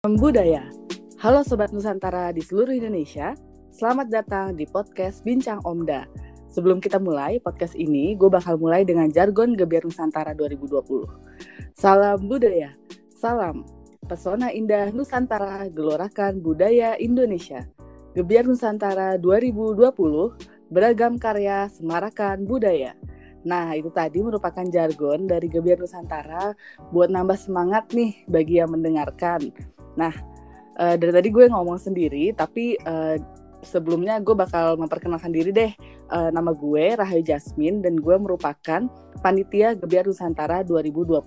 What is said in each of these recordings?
Budaya. Halo Sobat Nusantara di seluruh Indonesia, selamat datang di podcast Bincang Omda. Sebelum kita mulai podcast ini, gue bakal mulai dengan jargon Gebiar Nusantara 2020. Salam budaya, salam pesona indah Nusantara, gelorakan budaya Indonesia. Gebiar Nusantara 2020, beragam karya, semarakan budaya. Nah, itu tadi merupakan jargon dari Gebiar Nusantara buat nambah semangat nih bagi yang mendengarkan. Nah, uh, dari tadi gue ngomong sendiri, tapi uh, sebelumnya gue bakal memperkenalkan diri deh. Uh, nama gue Rahayu Jasmine dan gue merupakan panitia Gebiar Nusantara 2020.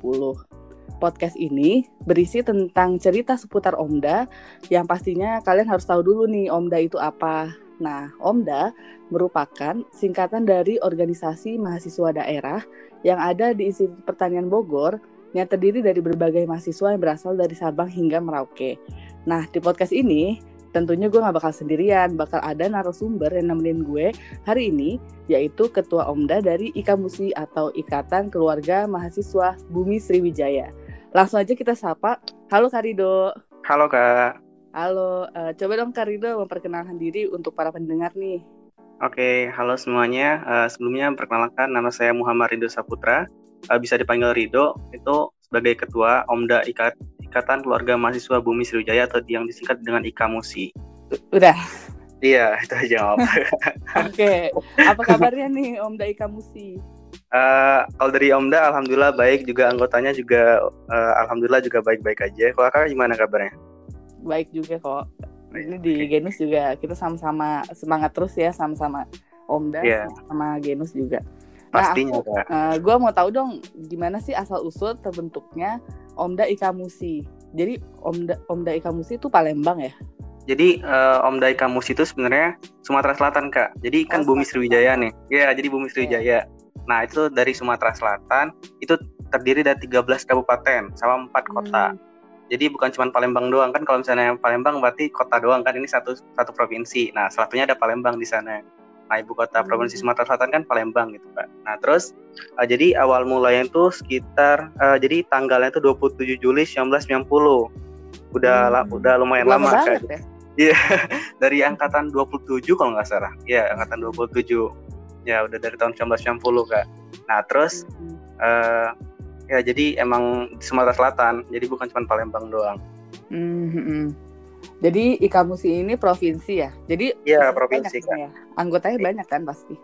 Podcast ini berisi tentang cerita seputar Omda yang pastinya kalian harus tahu dulu nih Omda itu apa. Nah, Omda merupakan singkatan dari organisasi mahasiswa daerah yang ada di Institut Pertanian Bogor yang terdiri dari berbagai mahasiswa yang berasal dari Sabang hingga Merauke. Nah, di podcast ini tentunya gue gak bakal sendirian, bakal ada narasumber yang nemenin gue hari ini, yaitu Ketua Omda dari IKAMUSI atau Ikatan Keluarga Mahasiswa Bumi Sriwijaya. Langsung aja kita sapa. Halo Karido. Halo Kak. Halo, uh, coba dong Karido memperkenalkan diri untuk para pendengar nih. Oke, halo semuanya. Uh, sebelumnya perkenalkan nama saya Muhammad Rido Saputra uh, bisa dipanggil Rido itu sebagai ketua Omda Ikat, Ikatan Keluarga Mahasiswa Bumi Sriwijaya atau yang disingkat dengan IKAMUSI. Udah. Iya, itu aja. Oke, apa kabarnya nih Omda IKAMUSI? Uh, kalau dari Omda, alhamdulillah baik. Juga anggotanya juga, uh, alhamdulillah juga baik-baik aja. Kalau kakak gimana kabarnya? Baik juga kok. Ini di Genus juga kita sama-sama semangat terus ya, sama-sama Omda, yeah. sama Genus juga. Pastinya, nah, Uh, eh, gue mau tahu dong gimana sih asal usul terbentuknya Omda Ikamusi. Jadi Omda Omda Ikamusi itu Palembang ya? Jadi uh, Omda Ikamusi itu sebenarnya Sumatera Selatan kak. Jadi kan oh, Bumi Sriwijaya nih. Iya, jadi Bumi Sriwijaya. Yeah. Nah itu dari Sumatera Selatan itu terdiri dari 13 kabupaten sama 4 kota. Hmm. Jadi bukan cuma Palembang doang kan kalau misalnya Palembang berarti kota doang kan ini satu satu provinsi. Nah, satunya ada Palembang di sana. Nah, ibu kota hmm. provinsi Sumatera Selatan kan Palembang gitu, Pak. Nah, terus uh, jadi awal mulanya itu sekitar uh, jadi tanggalnya itu 27 Juli 1990. Udah hmm. la, udah lumayan lama, lama kan. Ya? Iya, dari angkatan 27 kalau nggak salah. Iya, angkatan 27. Ya, udah dari tahun 1990, Kak. Nah, terus hmm. uh, ya jadi emang di Sumatera Selatan, jadi bukan cuma Palembang doang. Hmm. hmm, hmm. Jadi Ikamusi ini provinsi ya. Jadi Iya, provinsi kan. Ya. Anggotanya iya. banyak kan pasti.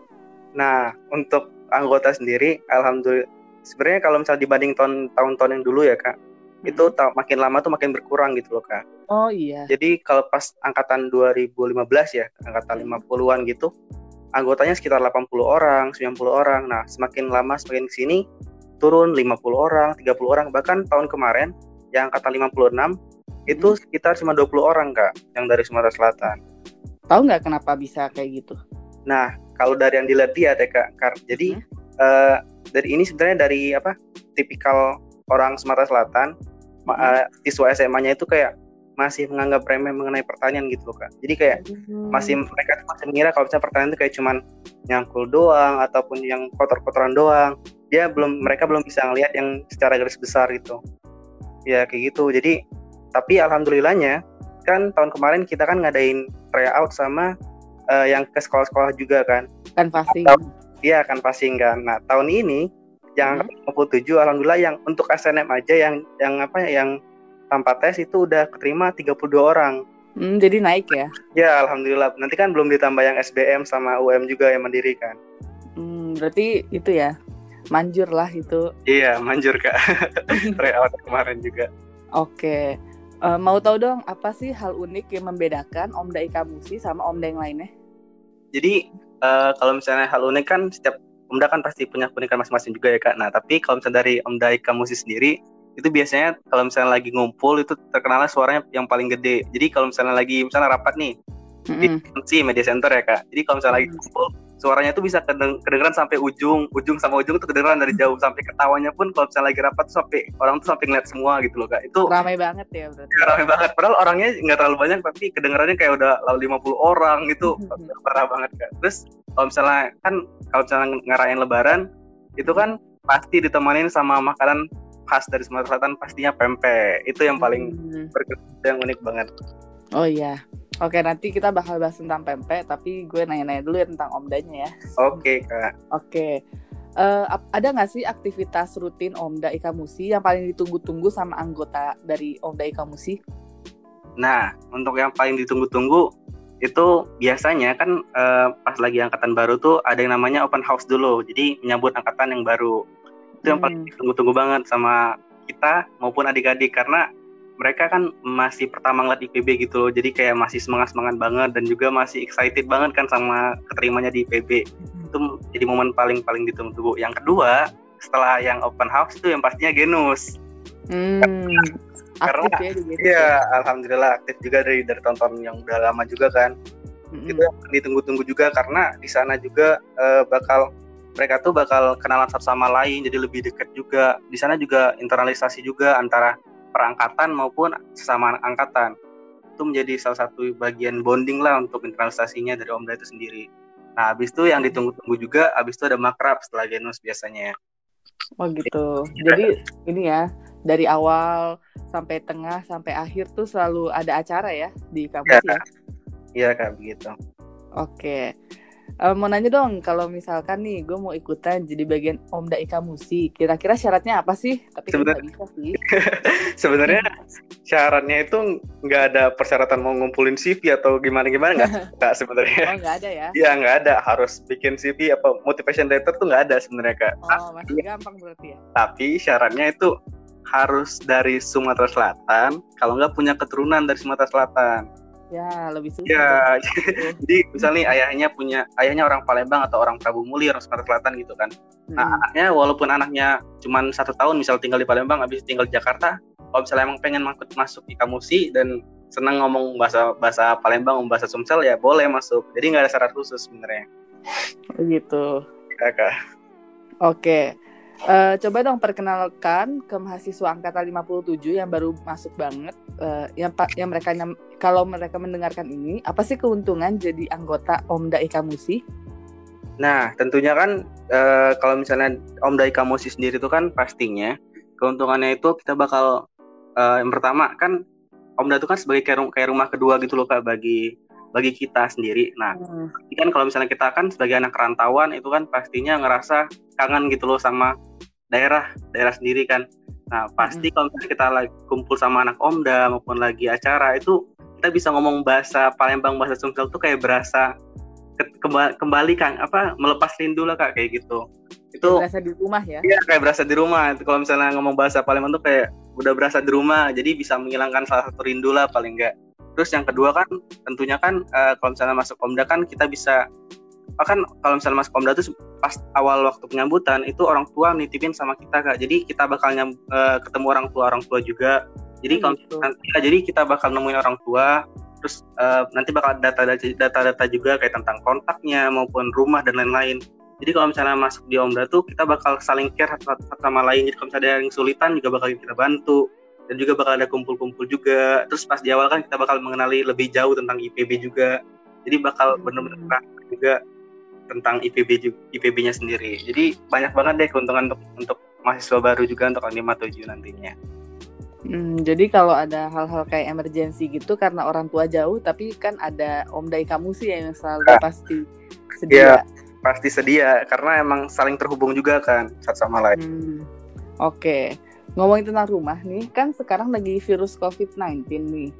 Nah, untuk anggota sendiri alhamdulillah sebenarnya kalau misalnya dibanding tahun tahun-tahun yang dulu ya, Kak. Hmm. Itu makin lama tuh makin berkurang gitu loh, Kak. Oh iya. Jadi kalau pas angkatan 2015 ya, angkatan 50-an gitu, anggotanya sekitar 80 orang, 90 orang. Nah, semakin lama semakin sini turun 50 orang, 30 orang, bahkan tahun kemarin yang angkatan 56 itu hmm. sekitar cuma 20 orang kak yang dari Sumatera Selatan. Tahu nggak kenapa bisa kayak gitu? Nah kalau dari yang dilihat ya kak, kak jadi hmm. uh, dari ini sebenarnya dari apa tipikal orang Sumatera Selatan hmm. uh, siswa SMA-nya itu kayak masih menganggap remeh mengenai pertanyaan gitu loh kak. Jadi kayak hmm. masih mereka masih mengira kalau misalnya pertanyaan itu kayak cuman nyangkul doang ataupun yang kotor-kotoran doang. Dia belum mereka belum bisa ngelihat yang secara garis besar gitu. Ya kayak gitu. Jadi tapi alhamdulillahnya kan tahun kemarin kita kan ngadain tryout sama uh, yang ke sekolah-sekolah juga kan kan passing iya kan passing kan nah tahun ini yang hmm. 57 alhamdulillah yang untuk SNM aja yang yang apa ya yang tanpa tes itu udah keterima 32 orang. Hmm, jadi naik ya? Ya alhamdulillah. Nanti kan belum ditambah yang SBM sama UM juga yang mandiri kan. Hmm, berarti itu ya manjur lah itu. Iya manjur kak. Tryout kemarin juga. Oke. Uh, mau tahu dong apa sih hal unik yang membedakan Omda Ika Musi sama Omda yang lainnya? Jadi uh, kalau misalnya hal unik kan setiap Omda kan pasti punya keunikan masing-masing juga ya kak. Nah tapi kalau misalnya dari Omda Ika Musi sendiri itu biasanya kalau misalnya lagi ngumpul itu terkenalnya suaranya yang paling gede. Jadi kalau misalnya lagi misalnya rapat nih mm -hmm. di media center ya kak. Jadi kalau misalnya mm -hmm. lagi ngumpul suaranya tuh bisa kedengeran sampai ujung ujung sama ujung tuh kedengeran dari jauh sampai ketawanya pun kalau misalnya lagi rapat tuh sampai orang tuh sampai ngeliat semua gitu loh kak itu ramai banget ya berarti ya, ramai banget padahal orangnya nggak terlalu banyak tapi kedengerannya kayak udah lalu 50 orang gitu parah banget kak terus kalau misalnya kan kalau misalnya ngarahin lebaran itu kan pasti ditemanin sama makanan khas dari Sumatera Selatan pastinya pempek. Itu yang paling Hmm. berkesan yang unik banget. Oh iya. Oke, nanti kita bakal bahas tentang pempek, tapi gue nanya-nanya dulu ya tentang omdanya ya. Oke kak. Oke. Ap- ada nggak sih aktivitas rutin Omda Ika Musi yang paling ditunggu-tunggu sama anggota dari Omda Ika Musi? Nah untuk yang paling ditunggu-tunggu itu biasanya kan eh, pas lagi angkatan baru tuh ada yang namanya open house dulu. Jadi menyambut angkatan yang baru. Itu yang paling Hmm. ditunggu-tunggu banget sama kita maupun adik-adik karena mereka kan masih pertama ngeliat IPB gitu loh. Jadi kayak masih semangat-semangat banget dan juga masih excited banget kan sama keterimanya di IPB. Itu jadi momen paling-paling ditunggu-tunggu. Yang kedua, setelah yang open house itu yang pastinya Genus. Hmm. Karena- ya Iya, alhamdulillah aktif juga dari dari tonton yang udah lama juga kan. Mm-mm. Itu yang ditunggu-tunggu juga karena di sana juga eh, bakal mereka tuh bakal kenalan satu sama lain jadi lebih dekat juga. Di sana juga internalisasi juga antara perangkatan maupun sesama angkatan. Itu menjadi salah satu bagian bonding lah untuk internalisasinya dari Omda itu sendiri. Nah, habis itu yang ditunggu-tunggu juga, habis itu ada makrab setelah Genus biasanya. Oh gitu. Jadi ini ya dari awal sampai tengah sampai akhir tuh selalu ada acara ya di kampus ya. Iya, Kak, begitu. Oke. Eh, mau nanya dong, kalau misalkan nih gue mau ikutan jadi bagian Omda Ika Musi, kira-kira syaratnya apa sih? Tapi kan Sebenarnya- nggak bisa sih. Sebenarnya syaratnya itu nggak ada persyaratan mau ngumpulin CV atau gimana-gimana nggak, Kak, sebenarnya. Oh nggak ada ya? Iya nggak ada harus bikin CV apa motivation letter tuh nggak ada sebenarnya kak. Oh masih gampang berarti ya? Tapi syaratnya itu harus dari Sumatera Selatan. Kalau nggak punya keturunan dari Sumatera Selatan. Ya lebih susah. Ya jadi misalnya ayahnya punya ayahnya orang Palembang atau orang Prabu Muli orang Sumatera Selatan gitu kan. Nah anaknya walaupun anaknya cuma satu tahun misal tinggal di Palembang habis tinggal di Jakarta. Kalau misalnya emang pengen masuk masuk di Kamusi dan senang ngomong bahasa bahasa Palembang, bahasa Sumsel ya boleh masuk. Jadi nggak ada syarat khusus sebenarnya. Begitu. Ya, Kak. Oke. Eh, coba dong perkenalkan ke mahasiswa angkatan 57 yang baru masuk banget eh, yang yang mereka kalau mereka mendengarkan ini apa sih keuntungan jadi anggota Omda Ika Musi? Nah, tentunya kan eh, kalau misalnya Om Dai Kamusi sendiri itu kan pastinya keuntungannya itu kita bakal eh, yang pertama kan Omda itu kan sebagai kayak rumah kedua gitu loh Kak bagi bagi kita sendiri. Nah, ini kan kalau misalnya kita kan sebagai anak rantauan itu kan pastinya ngerasa kangen gitu loh sama daerah daerah sendiri kan. Nah, pasti kalau misalnya kita lagi kumpul sama anak Omda maupun lagi acara itu kita bisa ngomong bahasa Palembang bahasa Sumsel tuh kayak berasa ke- kemba- kembali kan apa melepas rindu lah kak kayak gitu itu Berasa di rumah ya? iya kayak berasa di rumah Itu kalau misalnya ngomong bahasa Palembang tuh kayak udah berasa di rumah jadi bisa menghilangkan salah satu rindu lah paling enggak terus yang kedua kan tentunya kan eh, kalau misalnya masuk Komda kan kita bisa oh kan kalau misalnya masuk Komda tuh pas awal waktu penyambutan itu orang tua nitipin sama kita kak. Jadi kita bakal nyam, eh, ketemu orang tua orang tua juga. Jadi Oh, kalau gitu. nanti ya, jadi kita bakal nemuin orang tua terus eh, nanti bakal data-data data-data juga kayak tentang kontaknya maupun rumah dan lain-lain. Jadi kalau misalnya masuk di Omda tuh kita bakal saling care satu, satu sama lain. Jadi kalau misalnya ada yang kesulitan juga bakal kita bantu dan juga bakal ada kumpul-kumpul juga terus pas di awal kan kita bakal mengenali lebih jauh tentang IPB juga jadi bakal Hmm. benar-benar juga tentang IPB juga IPB-nya sendiri jadi banyak banget deh keuntungan untuk untuk mahasiswa baru juga untuk 57 nantinya Hmm, jadi kalau ada hal-hal kayak emergency gitu karena orang tua jauh, tapi kan ada Omda Ika Musi yang selalu Ah. pasti sedia. pasti sedia karena emang saling terhubung juga kan satu sama lain Hmm, Oke, ngomongin tentang rumah nih, kan sekarang lagi virus COVID-19 nih.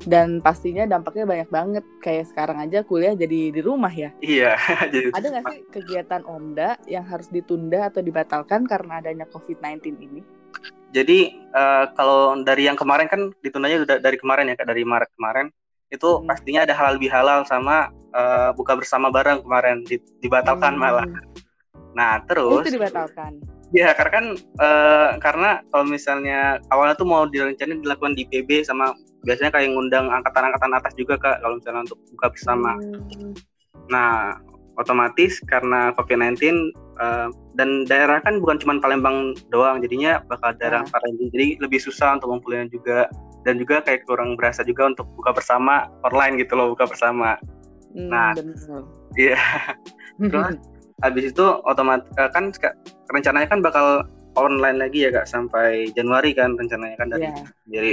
Dan pastinya dampaknya banyak banget. Kayak sekarang aja kuliah jadi di rumah ya. iya jadi Ada nggak sih kegiatan Omda yang harus ditunda atau dibatalkan karena adanya COVID-19 ini? Jadi eh, kalau dari yang kemarin kan ditundanya udah dari kemarin ya kak dari Maret kemarin itu Hmm. pastinya ada halal bihalal sama eh, buka bersama bareng kemarin di- dibatalkan Hmm. malah. Nah terus itu dibatalkan. Ya karena kan eh, karena kalau misalnya awalnya tuh mau direncanain dilakukan di PB sama biasanya kayak ngundang angkatan-angkatan atas juga kak kalau misalnya untuk buka bersama. Hmm. Nah, otomatis karena COVID-19 eh, dan daerah kan bukan cuma Palembang doang, jadinya bakal daerah Ah. Palembang. Jadi lebih susah untuk ngumpulinnya juga dan juga kayak kurang berasa juga untuk buka bersama online gitu loh, buka bersama. Hmm, Nah, iya. Terus habis itu otomatis kan seka- rencananya kan bakal online lagi ya kak sampai Januari kan rencananya kan dari Iya. jadi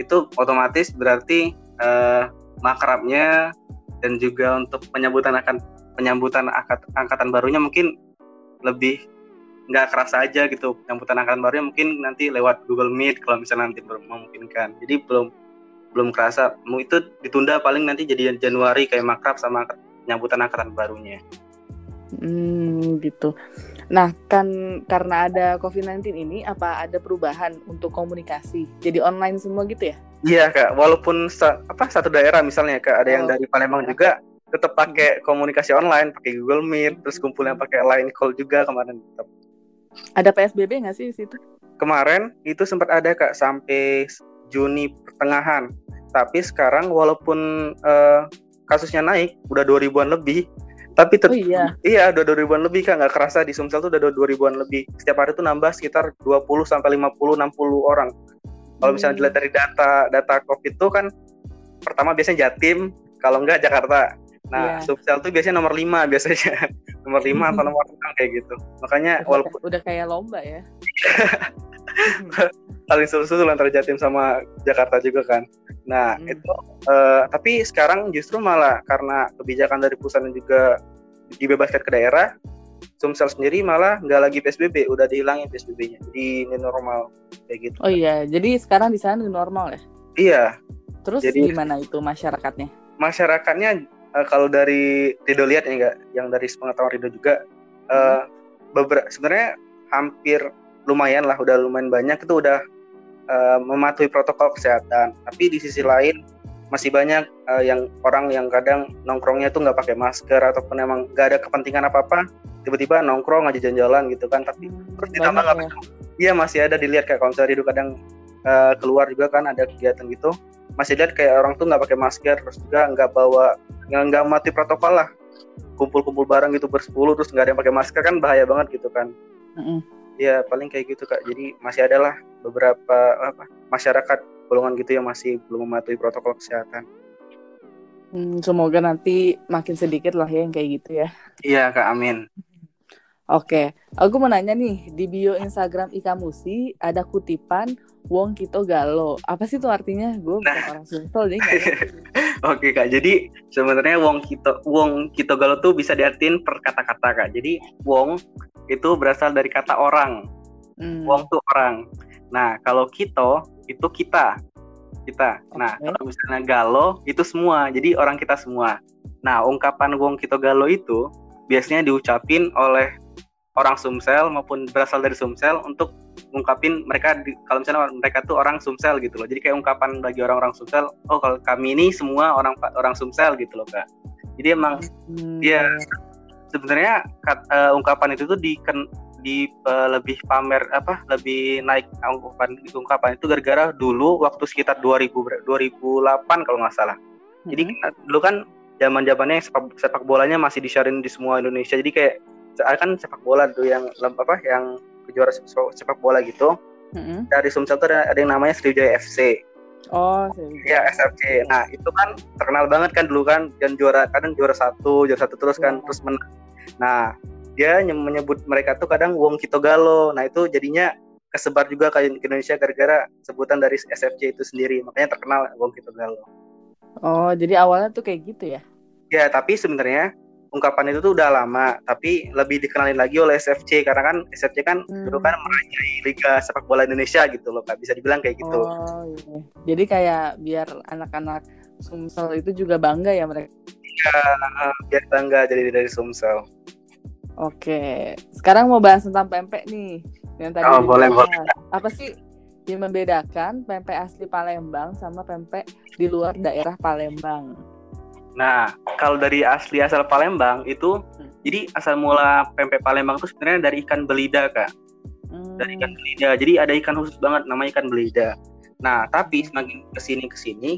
itu otomatis berarti eh, makrabnya dan juga untuk penyambutan akan penyambutan angkat, angkatan barunya mungkin lebih nggak kerasa aja gitu. Penyambutan angkatan barunya mungkin nanti lewat Google Meet kalau misalnya nanti memungkinkan. Jadi belum belum kerasa. Itu ditunda paling nanti jadi Januari kayak makrab sama penyambutan angkatan barunya Hmm, gitu. Nah, kan karena ada COVID-19 ini, apa ada perubahan untuk komunikasi? Jadi online semua gitu ya? Iya kak, walaupun sa- apa satu daerah misalnya kak ada yang Oh. dari Palembang juga tetap pakai komunikasi online, pakai Google Meet, terus kumpulnya pakai line call juga kemarin. Tetap. Ada PSBB nggak sih di situ? Kemarin itu sempat ada kak sampai Juni pertengahan, tapi sekarang walaupun eh, kasusnya naik, udah 2000-an lebih, tapi Oh tetap iya. iya udah 2000-an lebih kak, nggak kerasa di Sumsel tuh udah 2000-an lebih. Setiap hari tuh nambah sekitar 20 sampai 50 60 orang. Kalau misalnya Hmm. dilihat dari data data COVID itu kan pertama biasanya Jatim, kalau enggak Jakarta. Nah, Iya. Sumsel tuh biasanya nomor 5 biasanya. nomor 5 atau nomor 6 kayak gitu. Makanya Udah, walaupun udah kayak lomba ya. saling susul antara Jatim sama Jakarta juga kan. Nah, Hmm. itu eh, tapi sekarang justru malah karena kebijakan dari pusat dan juga dibebaskan ke daerah, Sumsel sendiri malah nggak lagi PSBB, udah dihilangin PSBB-nya. Jadi ini normal kayak gitu. oh iya, jadi sekarang di sana new normal ya. Iya, Terus Jadi- gimana itu masyarakatnya? masyarakatnya eh, kalau dari Rido lihat ya enggak, yang dari pengetahuan Rido juga eh beberapa sebenarnya hampir lumayan lah, udah lumayan banyak itu udah eh, mematuhi protokol kesehatan. Tapi di sisi lain masih banyak eh, yang orang yang kadang nongkrongnya tuh nggak pakai masker ataupun emang nggak ada kepentingan apa apa, tiba-tiba nongkrong aja jalan-jalan gitu kan. Tapi terus ditambah nggak ya. Iya masih ada dilihat kayak misalnya Rido kadang eh, keluar juga kan ada kegiatan gitu masih lihat kayak orang tuh nggak pakai masker terus juga nggak bawa nggak nggak mati protokol lah kumpul-kumpul bareng gitu bersepuluh terus nggak ada yang pakai masker kan bahaya banget gitu kan Mm-mm. Ya paling kayak gitu kak jadi masih ada lah beberapa apa masyarakat golongan gitu yang masih belum mematuhi protokol kesehatan Hmm, semoga nanti makin sedikit lah ya yang kayak gitu ya. iya kak amin Oke, aku mau nanya nih di bio Instagram Ika Musi ada kutipan Wong Kito Galo. Apa sih itu artinya? Gue bukan Nah. orang nggak ngerti. Oke kak, jadi sebenarnya wong kito wong kito galo tuh bisa diartiin per kata-kata kak. Jadi wong itu berasal dari kata orang. Hmm, Wong tuh orang. Nah, kalau kito itu kita. Kita. Nah, Oke. kalau misalnya galo itu semua. Jadi orang kita semua. Nah, ungkapan wong kito galo itu biasanya diucapin oleh orang Sumsel maupun berasal dari Sumsel untuk ngungkapin mereka di- kalau misalnya mereka tuh orang Sumsel gitu loh. Jadi kayak ungkapan bagi orang-orang Sumsel, oh kalau kami ini semua orang orang Sumsel gitu loh, Kak. Jadi emang hmm, Iya. Sebenarnya eh, ungkapan itu tuh di di eh, lebih pamer apa lebih naik ungkapan ungkapan itu gara-gara dulu waktu sekitar 2000 ber- 2008 kalau nggak salah. Jadi Mm-mm. kan dulu kan zaman zamannya sepak, sepak bolanya masih disiarin di semua Indonesia. Jadi kayak kan sepak bola tuh yang apa yang juara se- sepak bola gitu. Mm-mm. Dari Sumsel tuh ada, ada yang namanya Sriwijaya FC. Oh, serius. Ya SFC. Nah itu kan terkenal banget kan dulu kan dan juara kadang juara satu, juara satu terus kan Iya. terus menang. Nah dia nye- menyebut mereka tuh kadang Wong Kito Galo. Nah itu jadinya kesebar juga ke Indonesia gara-gara sebutan dari SFC itu sendiri. Makanya terkenal Wong Kito Galo. Oh, jadi awalnya tuh kayak gitu ya? Ya tapi sebenarnya ungkapan itu tuh udah lama, tapi lebih dikenalin lagi oleh SFC karena kan SFC kan Hmm. dulu kan merajai Liga Sepak Bola Indonesia gitu loh, Kak. Bisa dibilang kayak gitu. Oh, iya. Jadi kayak biar anak-anak Sumsel itu juga bangga ya mereka. Ah, biar bangga jadi dari Sumsel. Oke, sekarang mau bahas tentang pempek nih. Yang tadi Oh, boleh, dibahas. Apa sih yang membedakan pempek asli Palembang sama pempek di luar daerah Palembang? Nah, kalau dari asli asal Palembang itu, Hmm. jadi asal mula pempek Palembang itu sebenarnya dari ikan belida, Kak. Hmm, Dari ikan belida. Jadi ada ikan khusus banget namanya ikan belida. Nah, tapi semakin ke sini ke sini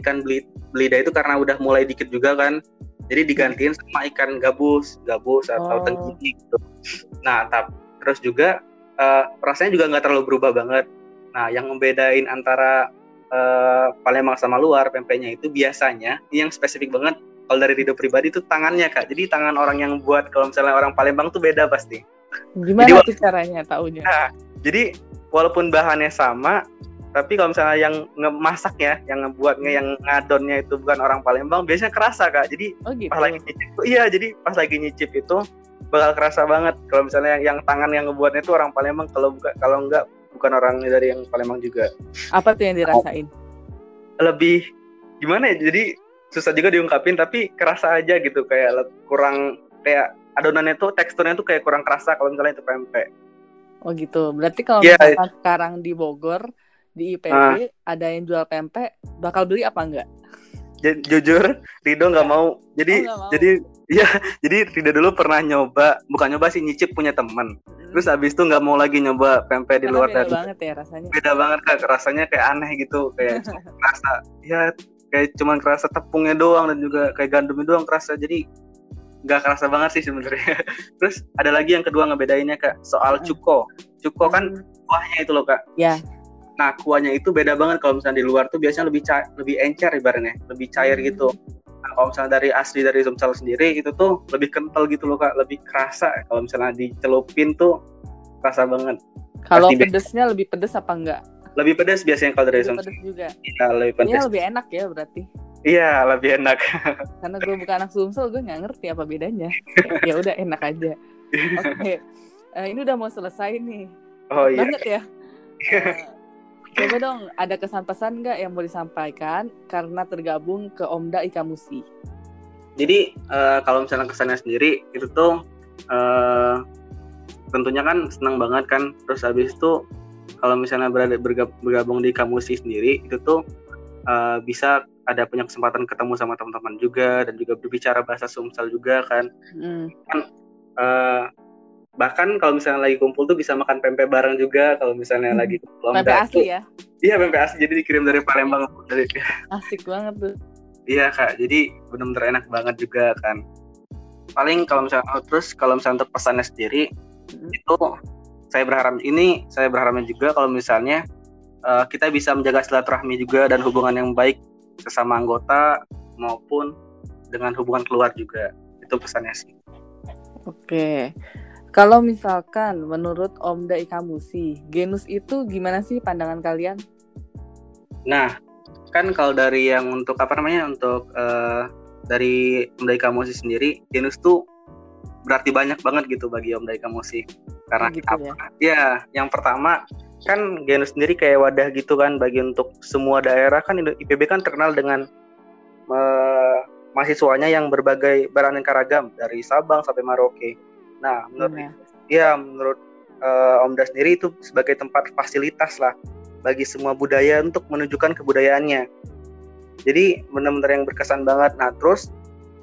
ikan beli- belida itu karena udah mulai dikit juga kan, jadi digantiin sama ikan gabus, gabus atau Oh. tenggiri gitu. Nah, tap, terus juga eh, rasanya juga nggak terlalu berubah banget. Nah, yang membedain antara eh, Palembang sama luar pempeknya itu biasanya yang spesifik banget kalau dari Rido pribadi itu tangannya kak. Jadi tangan orang yang buat kalau misalnya orang Palembang tuh beda pasti. Gimana jadi, tuh caranya taunya? Nah, jadi walaupun bahannya sama, tapi kalau misalnya yang ngemasak ya, yang ngebuatnya, yang ngadonnya itu bukan orang Palembang, biasanya kerasa kak. Jadi oh, gitu. pas lagi nyicip, iya jadi pas lagi nyicip itu bakal kerasa banget. Kalau misalnya yang, yang tangan yang ngebuatnya itu orang Palembang, kalau bukan kalau enggak bukan orang dari yang Palembang juga. Apa tuh yang dirasain? Lebih gimana ya? Jadi susah juga diungkapin, tapi kerasa aja gitu kayak kurang kayak adonannya tuh teksturnya tuh kayak kurang kerasa kalau misalnya itu pempek. Oh gitu. Berarti kalau yeah. misalkan sekarang di Bogor di IPB ah. ada yang jual pempek, bakal beli apa enggak? Jujur, Rido nggak mau. Jadi oh, mau. jadi ya jadi Rido dulu pernah nyoba, bukan nyoba sih nyicip punya teman. Hmm. Terus abis itu nggak mau lagi nyoba pempek di luar beda dari. banget ya rasanya. Beda banget kak, rasanya kayak aneh gitu, kayak rasa ya kayak cuman kerasa tepungnya doang dan juga kayak gandumnya doang kerasa. Jadi nggak kerasa banget sih sebenarnya. Terus ada lagi yang kedua ngebedainnya kak soal cuko. Cuko kan hmm. kuahnya itu loh kak. Ya. Kuahnya itu beda banget kalau misalnya di luar tuh biasanya lebih ca lebih encer ibaratnya, lebih cair hmm. gitu. Nah, kalau misalnya dari asli dari Sumsel sendiri itu tuh lebih kental gitu loh kak, lebih kerasa. Kalau misalnya dicelupin tuh kerasa banget. Kalau pedesnya lebih pedes apa enggak? Lebih pedes biasanya kalau dari Sumsel. Pedes juga. Iya lebih pedes. Iya lebih enak ya berarti. Iya lebih enak. Karena gue bukan anak Sumsel, gue nggak ngerti apa bedanya. ya udah enak aja. Oke, okay. uh, eh, ini udah mau selesai nih. Oh iya. Banget ya. Uh, coba dong, ada kesan pesan nggak yang mau disampaikan karena tergabung ke Omda Ikamusi? Jadi uh, kalau misalnya kesannya sendiri itu tuh uh, tentunya kan senang banget kan. Terus habis itu kalau misalnya berada bergabung di Ikamusi sendiri itu tuh uh, bisa ada punya kesempatan ketemu sama teman-teman juga dan juga berbicara bahasa Sumsel juga kan. Mm. Kan uh, bahkan kalau misalnya lagi kumpul tuh bisa makan pempek bareng juga kalau misalnya hmm. lagi kumpul. Pempek asli ya? Iya pempek asli jadi dikirim dari Palembang dari. Asik banget tuh. Iya kak, jadi benar-benar enak banget juga kan. Paling kalau misalnya oh, terus kalau misalnya untuk pesannya sendiri hmm. itu saya berharap ini saya berharapnya juga kalau misalnya uh, kita bisa menjaga silaturahmi juga dan hubungan yang baik sesama anggota maupun dengan hubungan keluar juga itu pesannya sih. Oke, kalau misalkan menurut Omda Ikamusi, genus itu gimana sih pandangan kalian? Nah, kan kalau dari yang untuk apa namanya untuk uh, dari Omda Ikamusi sendiri, genus tuh berarti banyak banget gitu bagi Omda Ikamusi. Karena oh, gitu apa? Ya? ya, yang pertama kan genus sendiri kayak wadah gitu kan bagi untuk semua daerah kan IPB kan terkenal dengan uh, mahasiswanya yang berbagai beraneka ragam dari Sabang sampai Maroke. Nah, menurut ya, ya menurut uh, Omda sendiri itu sebagai tempat fasilitas lah bagi semua budaya untuk menunjukkan kebudayaannya. Jadi benar-benar yang berkesan banget. Nah, terus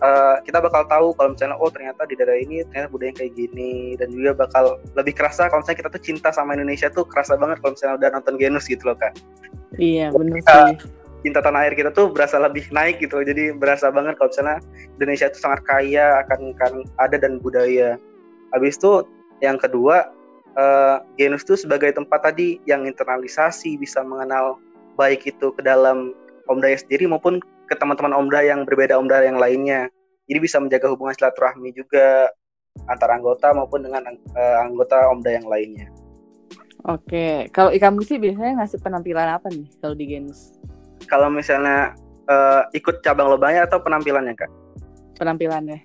uh, kita bakal tahu kalau misalnya oh ternyata di daerah ini ternyata budaya kayak gini dan juga bakal lebih kerasa kalau misalnya kita tuh cinta sama Indonesia tuh kerasa banget kalau misalnya udah nonton Genus gitu loh kan. Iya benar sih. Cinta tanah air kita tuh berasa lebih naik gitu jadi berasa banget kalau misalnya Indonesia itu sangat kaya akan akan ada dan budaya. Habis itu yang kedua uh, Genus tuh sebagai tempat tadi yang internalisasi bisa mengenal baik itu ke dalam Omdaya sendiri maupun ke teman-teman Omda yang berbeda Omda yang lainnya. Jadi bisa menjaga hubungan silaturahmi juga antara anggota maupun dengan uh, anggota Omda yang lainnya. Oke, kalau Ika Musi biasanya ngasih penampilan apa nih kalau di Genus? Kalau misalnya uh, ikut cabang lombanya atau penampilannya kak? Penampilannya.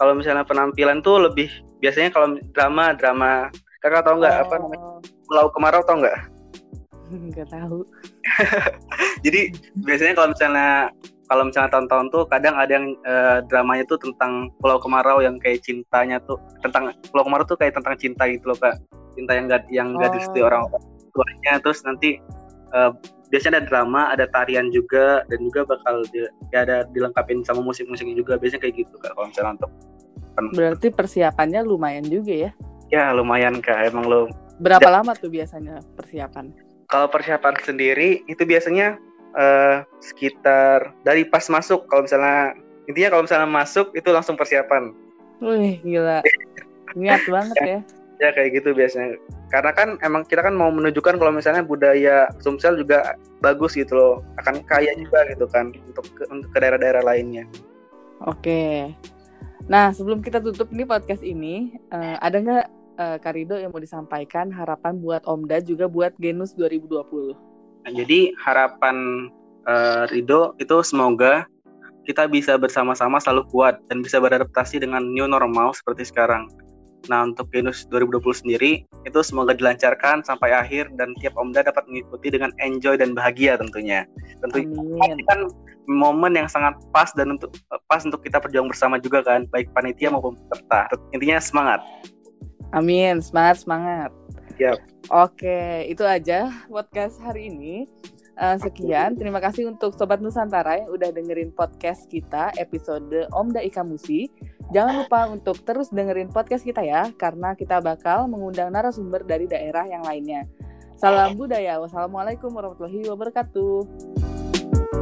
Kalau misalnya penampilan tuh lebih biasanya kalau drama drama kakak tahu nggak oh. apa namanya Pulau Kemarau tau nggak? Nggak tahu. Jadi biasanya kalau misalnya kalau misalnya tahun-tahun tuh kadang ada yang uh, dramanya tuh tentang Pulau Kemarau yang kayak cintanya tuh tentang Pulau Kemarau tuh kayak tentang cinta gitu loh kak cinta yang gak yang gak oh. orang tuanya terus nanti uh, biasanya ada drama ada tarian juga dan juga bakal di, ya ada dilengkapin sama musik-musiknya juga biasanya kayak gitu kak kalau misalnya untuk berarti persiapannya lumayan juga ya ya lumayan kak emang lo berapa lama tuh biasanya persiapan kalau persiapan sendiri itu biasanya uh, sekitar dari pas masuk kalau misalnya intinya kalau misalnya masuk itu langsung persiapan. Wih gila, niat banget ya. Ya kayak gitu biasanya. Karena kan emang kita kan mau menunjukkan kalau misalnya budaya Sumsel juga bagus gitu loh, akan kaya juga gitu kan untuk ke, untuk ke daerah-daerah lainnya. Oke. Nah sebelum kita tutup nih podcast ini, uh, ada nggak uh, Karido yang mau disampaikan harapan buat Omda juga buat Genus 2020. Nah, jadi harapan uh, Rido itu semoga kita bisa bersama-sama selalu kuat dan bisa beradaptasi dengan new normal seperti sekarang. Nah, untuk Genus 2020 sendiri, itu semoga dilancarkan sampai akhir dan tiap Omda dapat mengikuti dengan enjoy dan bahagia tentunya. Tentu ini kan momen yang sangat pas dan untuk pas untuk kita berjuang bersama juga kan, baik panitia maupun peserta. Intinya semangat. Amin, semangat, semangat. Yep. Oke, itu aja podcast hari ini. Uh, sekian, terima kasih untuk Sobat Nusantara yang udah dengerin podcast kita episode Omda Ika Musi. Jangan lupa untuk terus dengerin podcast kita ya, karena kita bakal mengundang narasumber dari daerah yang lainnya. Salam budaya. Wassalamualaikum warahmatullahi wabarakatuh.